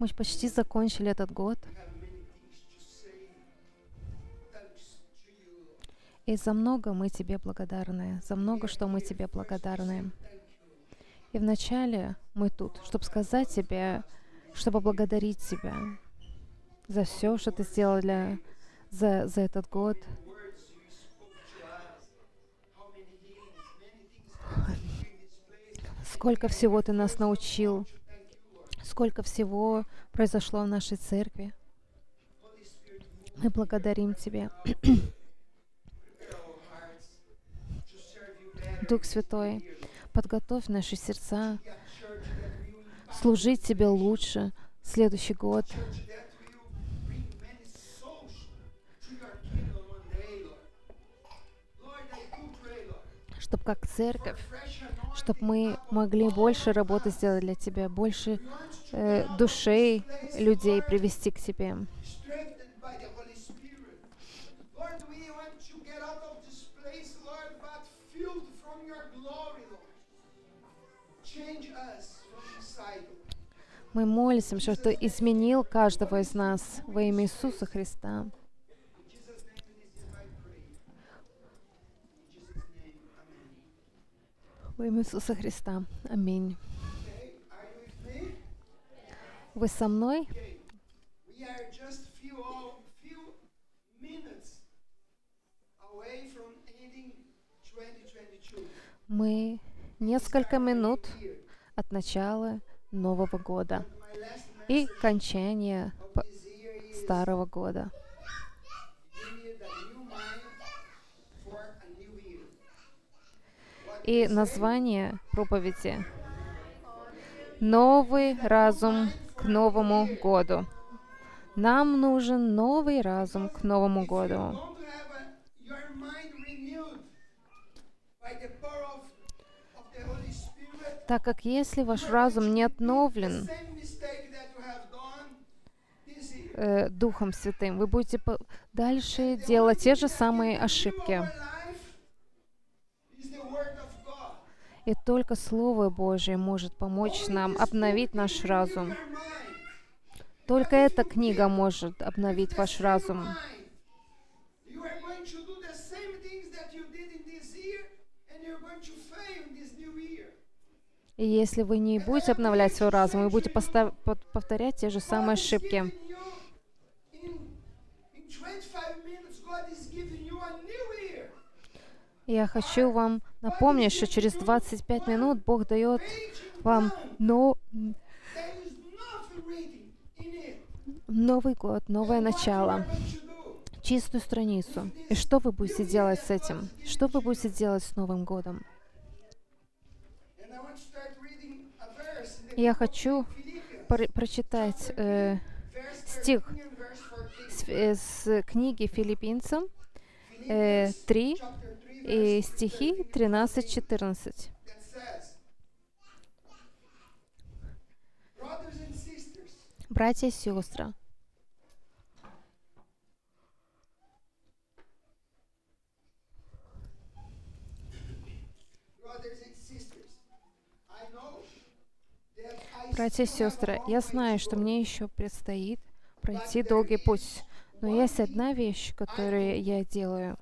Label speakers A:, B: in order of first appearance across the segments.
A: Мы почти закончили этот год. И за много мы Тебе благодарны, за много, что мы Тебе благодарны. И вначале мы тут, чтобы сказать Тебе, чтобы благодарить Тебя за все, что Ты сделал для, за, за этот год. Сколько всего Ты нас научил, сколько всего произошло в нашей церкви. Мы благодарим Тебя. Дух Святой, подготовь наши сердца служить Тебе лучше следующий год. Чтобы как церковь, чтобы мы могли больше работы сделать для Тебя, больше э, душей людей привести к Тебе. Мы молимся, что Ты изменил каждого из нас во имя Иисуса Христа. Во имя Иисуса Христа. Аминь. Вы со мной? Мы несколько минут от начала Нового года и кончания Старого года. И название проповеди «Новый разум к Новому году». Нам нужен новый разум к Новому году. так как если ваш разум не обновлен э, Духом Святым, вы будете дальше делать те же самые ошибки. И только Слово Божье может помочь нам обновить наш разум. Только эта книга может обновить ваш разум. И если вы не будете обновлять свой разум, вы будете повторять те же самые ошибки. Я хочу вам напомнить, что через 25 минут Бог дает вам но... Новый год, новое начало, чистую страницу. И что вы будете делать с этим? Что вы будете делать с Новым годом? Я хочу про прочитать э, стих с, э, с книги Филиппинцам э, 3 и стихи 13-14. Братья и сестры, Братья и сестры, я знаю, что мне еще предстоит пройти долгий путь, но есть одна вещь, которую я делаю.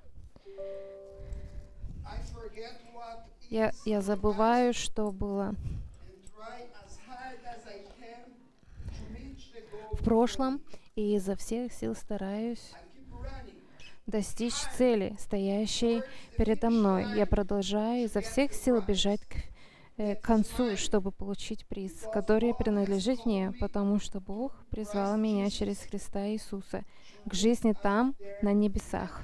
A: Я, я забываю, что было в прошлом, и изо всех сил стараюсь достичь цели, стоящей передо мной. Я продолжаю изо всех сил бежать к Э, к концу, чтобы получить приз, который принадлежит мне, потому что Бог призвал меня через Христа Иисуса к жизни там, на небесах.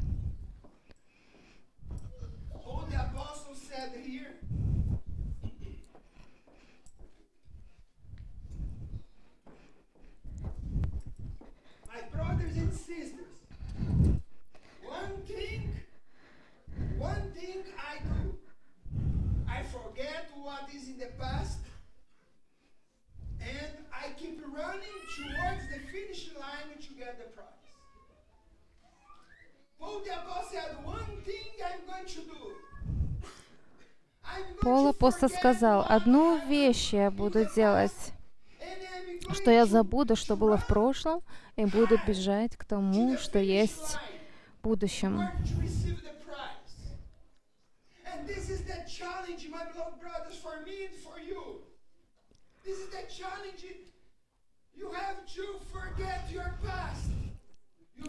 A: One thing I do, I forget what is in the past, and I keep running towards the finish line to get the prize. Paul the Apostle said, One thing I'm going to do. Пол апостол сказал, одну вещь я буду делать. что я забуду, что было в прошлом, и буду бежать к тому, что есть в будущем.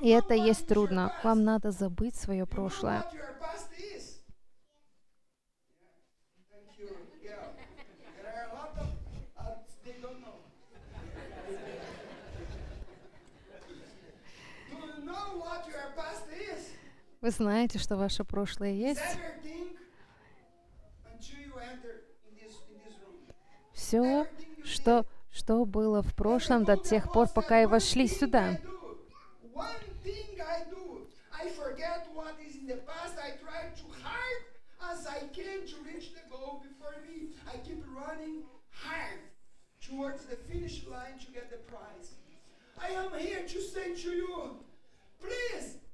A: И это есть трудно. Вам надо забыть свое прошлое.
B: what your past is. Thank you. Yeah. There are a lot of uh, they don't know. Do you know what your past is?
A: Вы знаете, что ваше прошлое есть. Все, что, что было в прошлом до тех пор, пока и вошли сюда.
B: Please,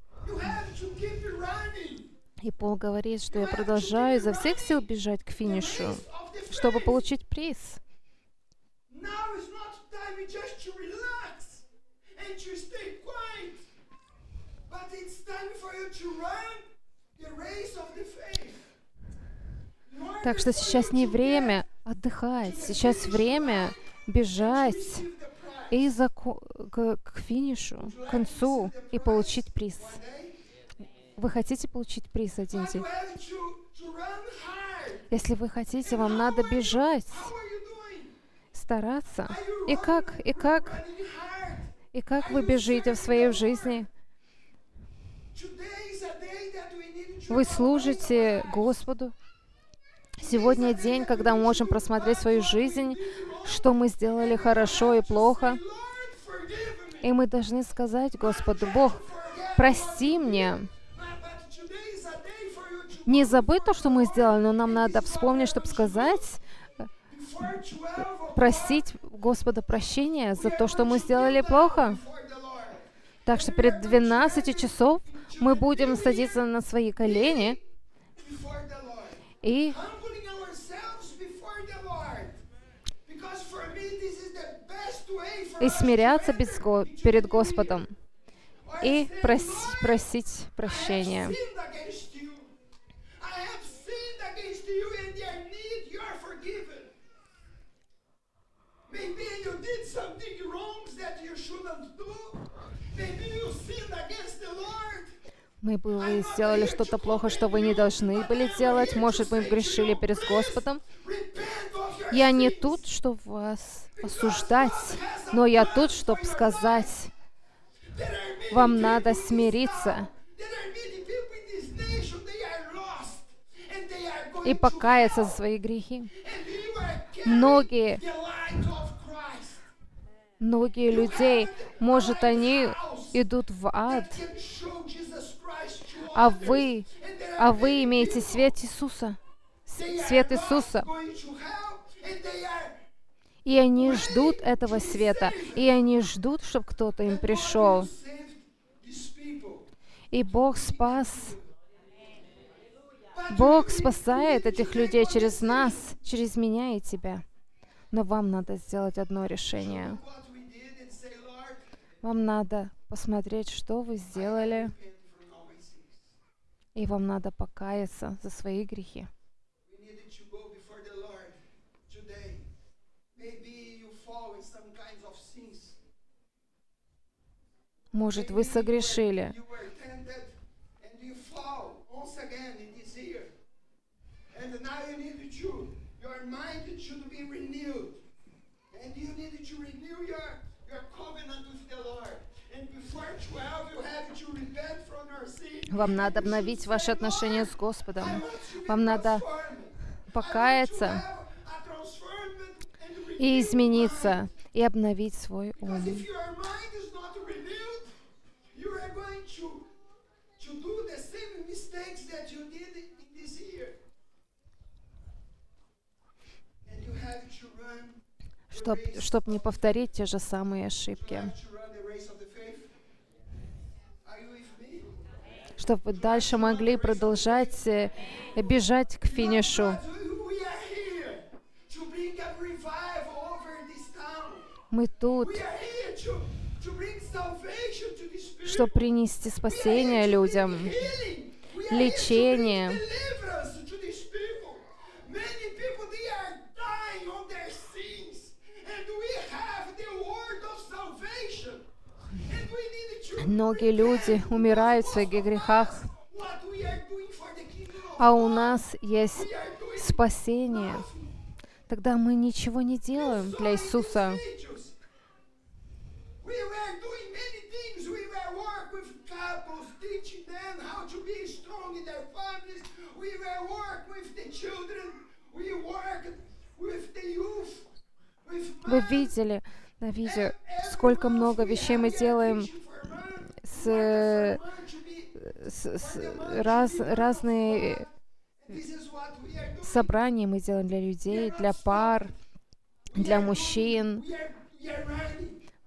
A: И Пол говорит, что я продолжаю изо всех сил бежать к финишу, чтобы получить приз. Так что сейчас не время отдыхать, сейчас время бежать. И зако- к, к финишу, к концу и получить приз. Вы хотите получить приз один день? Если вы хотите, вам надо бежать, стараться. И как, и как, и как вы бежите в своей жизни? Вы служите. Господу. Сегодня день, когда мы можем просмотреть свою жизнь, что мы сделали хорошо и плохо. И мы должны сказать Господу, Бог, прости мне. Не забыть то, что мы сделали, но нам надо вспомнить, чтобы сказать,
B: before 12 o'clock,
A: просить Господа прощения за то, что мы сделали плохо. Так что перед 12 часов мы будем садиться на свои колени и и смиряться перед Господом и
B: say,
A: прос-
B: "Lord,
A: просить прощения.
B: sinned against you. I have sinned against you and I need your forgiven. Maybe you did something wrong that you shouldn't do. Maybe you sinned against the Lord.
A: Мы бы вы сделали что-то плохо, что вы не должны были делать. Может, мы грешили перед Господом. Я не тут, чтобы вас осуждать, но я тут, чтобы сказать, вам надо смириться и покаяться за свои грехи. Многие, многие людей, может, они идут в ад, а вы, а вы имеете свет Иисуса, свет Иисуса. И они ждут этого света, и они ждут, чтобы кто-то им пришел. И Бог спас, Бог спасает этих людей через нас, через меня и тебя. Но вам надо сделать одно решение. Вам надо посмотреть, что вы сделали,
B: repent from all my sins.
A: И вам надо покаяться за свои грехи. Может, вы согрешили.
B: And you need to renew your, your covenant with the Lord. And before 12, you have to repent from your sin.
A: вам надо обновить ваши
B: "Lord,
A: отношения с Господом, Вам надо покаяться и измениться, и обновить свой ум. Чтоб, чтоб не повторить те же самые ошибки.
B: have to run the race of the faith. Are you with me?
A: Чтобы дальше могли продолжать э, бежать к финишу.
B: But we are here to bring a revival over this town. Мы тут,
A: We are here to, to bring salvation to these people.
B: чтобы принести
A: We are
B: спасение
A: here to
B: людям,
A: bring healing. We are here to
B: лечение.
A: bring deliverance to these people. Many people, they are dying on their sins. And we have the word of salvation. And we need to
B: Многие люди умирают в своих грехах, а у нас есть спасение. Тогда мы ничего не делаем для Иисуса. Вы видели на видео, сколько много вещей мы делаем с, с- раз, разные собрания мы делаем для людей, для пар, для мужчин.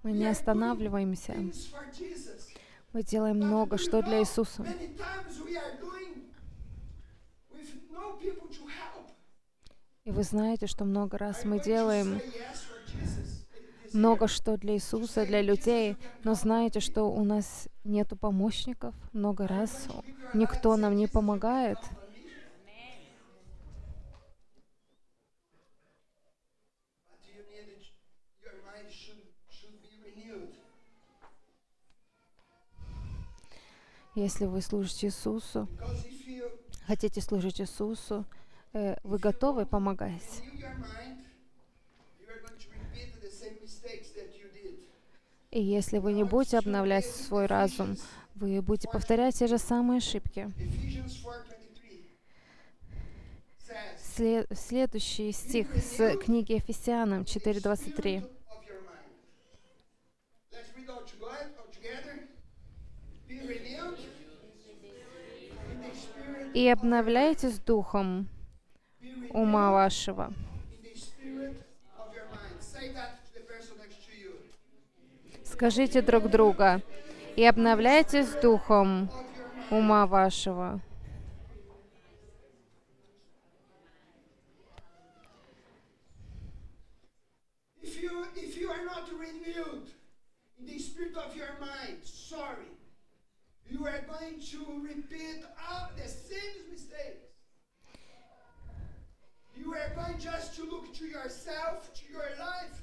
B: Мы не останавливаемся. Мы делаем много что для Иисуса. И вы знаете, что много раз мы делаем много что для Иисуса, для людей, но знаете, что у нас нету помощников. Много раз никто нам не помогает. Если вы служите Иисусу, хотите служить Иисусу, э, вы готовы помогать. И если вы не будете обновлять свой разум, вы будете повторять те же самые ошибки. Сле- следующий стих с книги Ефесянам 4.23. «И обновляйтесь духом ума вашего». Скажите друг друга, «И обновляйтесь духом ума вашего».
A: You are going to repeat all the same mistakes. You are going just to look to yourself, to your life.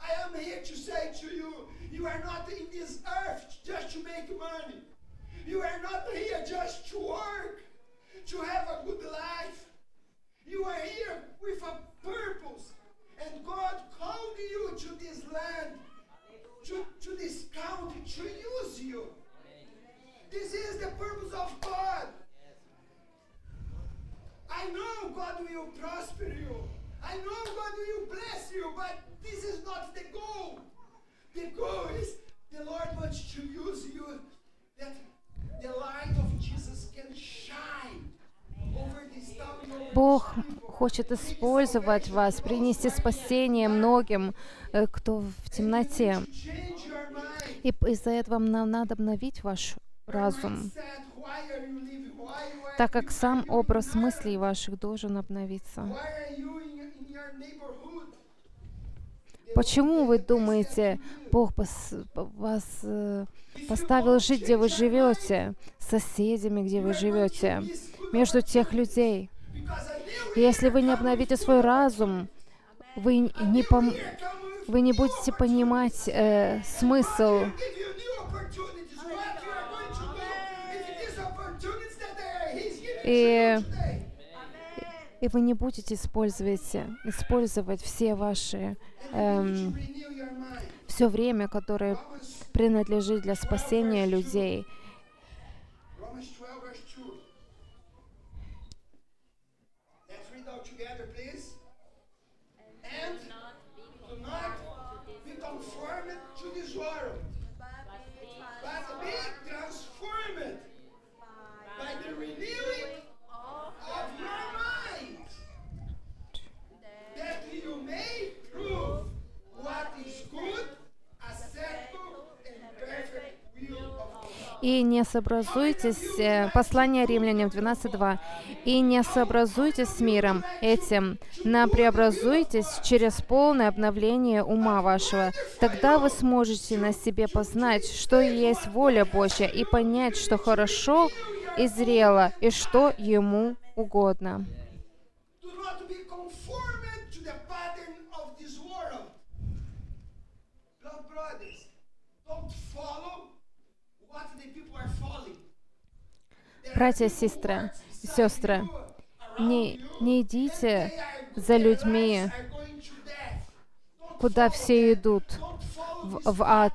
A: I am here to say to you, you are not in this earth just to make money. You are not here just to work, to have a good life. You are here with a purpose. And God called you to this land, to, to this country, to use you. This is the purpose of God. I know God will prosper you. I know God will bless you, but this is not the goal. The goal is the Lord wants to use you that the light of Jesus can shine over this town. over
B: Бог хочет использовать вас, принести спасение многим, э, кто в темноте. И из-за этого нам надо обновить ваш разум, так как сам образ мыслей ваших должен обновиться. Почему вы думаете, Бог пос- вас э, поставил жить, где вы живете, с соседями, где вы живете, между тех людей? Если вы не обновите свой разум, вы не, пом- вы не будете понимать э, смысл И, и вы не будете использовать, использовать все ваши, эм, все время, которое принадлежит для спасения людей.
A: Romans 12, verse 2. Let's read out together, please. And do not be conformed to this world, but be transformed by the renewing of your mind, that you may prove what is good, acceptable, and perfect will of God. И не сообразуйтесь, э, послание римлянам 12.2, и не сообразуйтесь с миром этим, но преобразуйтесь через полное обновление ума вашего. Тогда вы сможете на себе познать, что есть воля Божья, и понять, что хорошо и зрело, и что Ему угодно.
B: Do not be conformed to the pattern of this world. Love brothers, don't follow what the people are following. There are
A: Братья сестры, сестры, не, не идите за людьми, куда все идут, в, в ад.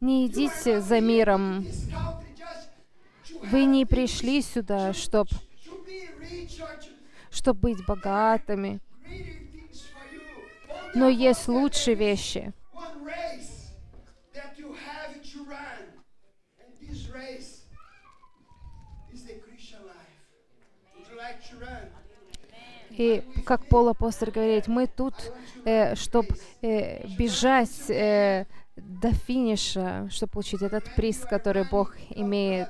A: Не идите за миром. Вы не пришли сюда, чтобы чтоб быть богатыми. Но есть лучшие вещи.
B: One race that you have to run, and this race is the Christian life. Would you like to run?
A: И как Пол апостол говорит, мы тут, чтобы бежать э, до финиша, чтобы получить этот приз, который Бог имеет.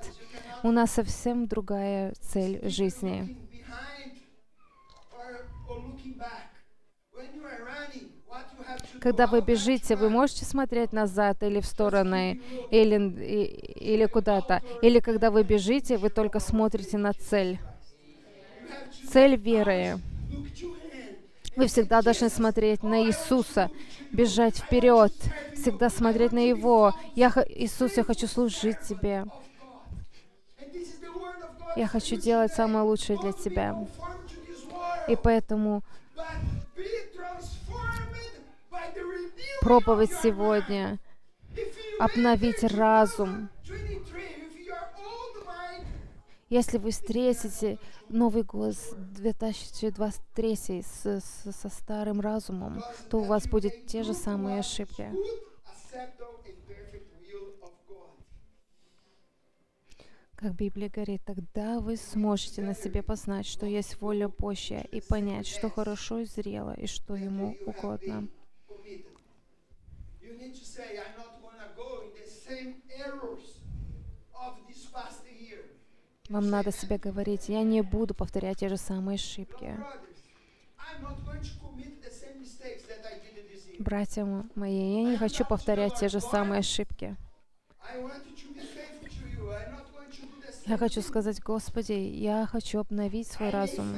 A: У нас совсем другая цель жизни. Когда вы
B: much
A: вы можете смотреть назад или в стороны, или, или куда-то. Или когда вы бежите, вы только смотрите на цель. Цель веры. Вы всегда должны смотреть на Иисуса, бежать вперед, всегда смотреть на Его. Я, Иисус, я хочу служить Тебе. Я хочу делать самое лучшее для Тебя. И поэтому проповедь сегодня обновить разум. Если вы встретите Новый год с 2023 с- с- со старым разумом, то у вас будут те же самые ошибки. Как Библия говорит, тогда вы сможете на себе познать, что есть воля Божья, и понять, что хорошо и зрело, и что Ему угодно.
B: Committed. You need to say, I'm not going to go in the same errors of this past year.
A: Вам надо себе говорить, я не буду повторять те же самые ошибки. Братья мои, я не хочу повторять те же самые ошибки. Я хочу сказать, Господи, я хочу обновить свой разум.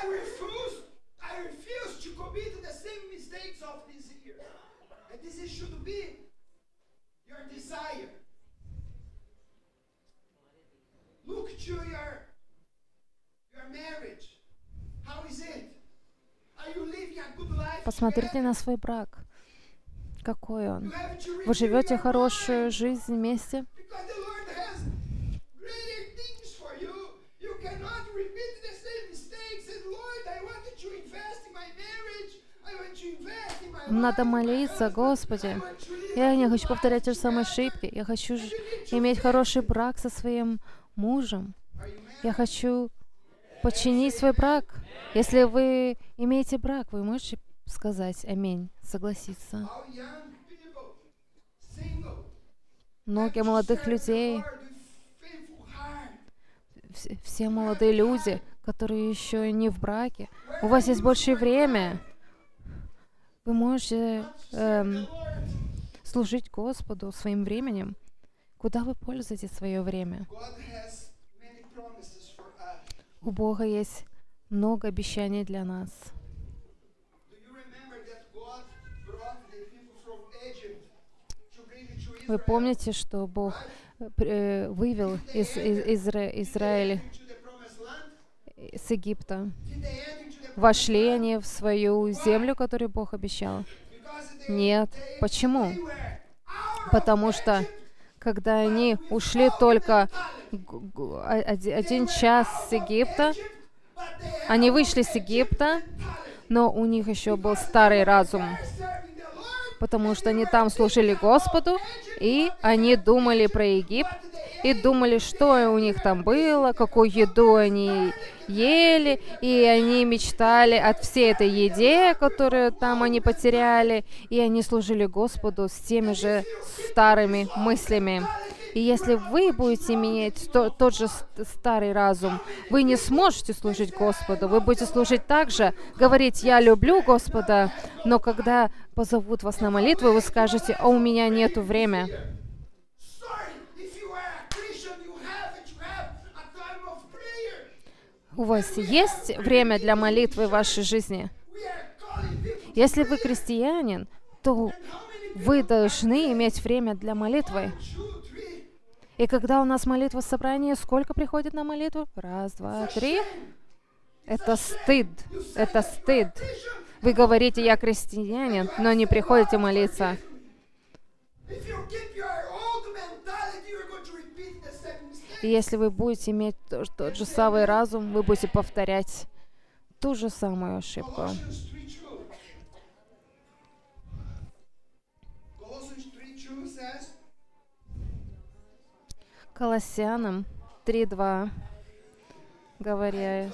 B: I refuse. I refuse to commit the same mistakes of this year. And this is- should be your desire. Look to your your marriage. How is it? Are you living a good life?
A: Посмотрите на свой брак. Какой он? Вы живете хорошую жизнь вместе?
B: Because the Lord has greater things for you. You cannot repeat the same mistakes. And Lord, I wanted to invest in my marriage. I want to invest in my
A: Надо молиться. Господи. Я не хочу повторять те же самые ошибки. Я хочу иметь хороший брак со своим мужем. Я хочу починить свой брак. Если вы имеете брак, вы можете сказать аминь, согласиться. Многие молодых людей, все молодые люди, которые еще не в браке, у вас есть больше время. Вы можете эм, служить Господу своим временем. Куда вы пользуете свое время? У Бога есть много обещаний для нас. Вы помните, что Бог э, э, вывел из, из Изра-
B: Into the promised land?
A: с Египта? Вошли они в свою землю, которую Бог обещал? Нет. Почему? Потому что, когда они ушли только один час с Египта, они вышли с Египта, но у них еще был старый разум, потому что они там служили Господу, и они думали про Египет, и думали, что у них там было, какую еду они ели, и они мечтали от всей этой еде, которую там они потеряли, и они служили Господу с теми же старыми мыслями. И если вы будете иметь то, тот же старый разум, вы не сможете служить Господу. Вы будете служить так же, говорить, я люблю Господа, но когда позовут вас на молитву, вы скажете, а у меня нету времени. У вас есть время для молитвы в вашей жизни? Если вы крестьянин, то вы должны иметь время для молитвы. И когда у нас молитва собрания, сколько приходит на молитву? Раз, два, три. Это стыд. Это стыд. Вы говорите, я крестьянин, но не приходите молиться. И если вы будете иметь тот, же самый разум, вы будете повторять ту же самую ошибку. Колоссянам 3.2 говорят,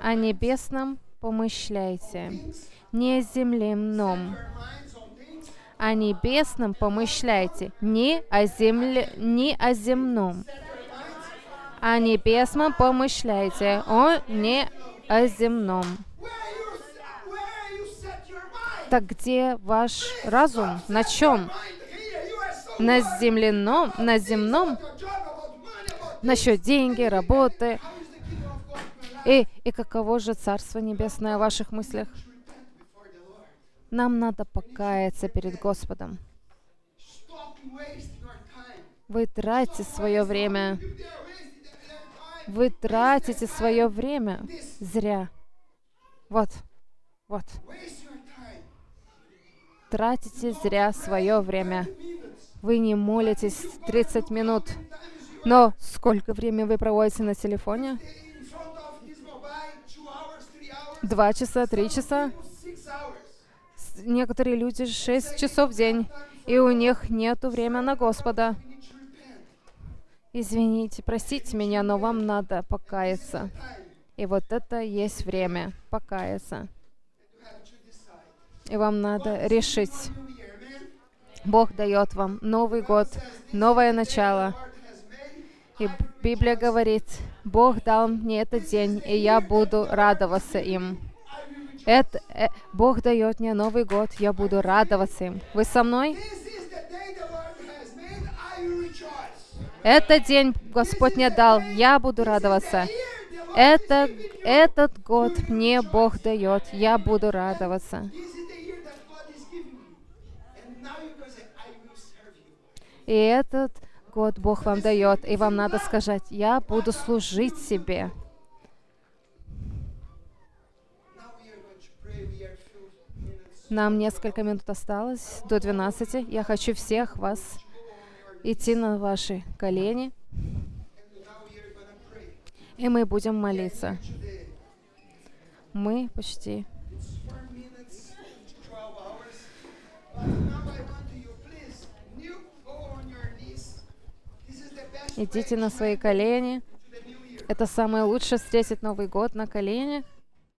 A: о небесном помышляйте, не о земном. О небесном помышляйте, не о, земле, не о земном. О небесном помышляйте, о не о земном. Так где ваш разум? На чем? На земляном, на земном? Насчет деньги, работы, и, и каково же Царство Небесное в ваших мыслях? Нам надо покаяться перед Господом. Вы тратите свое время. Вы тратите свое время зря. Вот, вот. Тратите зря свое время. Вы не молитесь 30 минут. Но сколько времени вы проводите на телефоне? Два часа, три часа. Некоторые люди шесть часов в день, и у них нет времени на Господа. Извините, простите меня, но вам надо покаяться. И вот это есть время покаяться. И вам надо решить. Бог дает вам Новый год, новое начало. И Библия говорит, Бог дал мне этот день, и я буду радоваться им. Это, э, Бог дает мне Новый год, я буду радоваться им. Вы со мной? Этот день Господь мне дал, я буду радоваться. Это, этот год мне Бог дает, я буду радоваться. И этот год Бог вам дает, и вам надо сказать, я буду служить себе. Нам несколько минут осталось до 12. Я хочу всех вас идти на ваши колени, и мы будем молиться. Мы почти Идите на свои колени. Это самое лучшее встретить Новый год на коленях.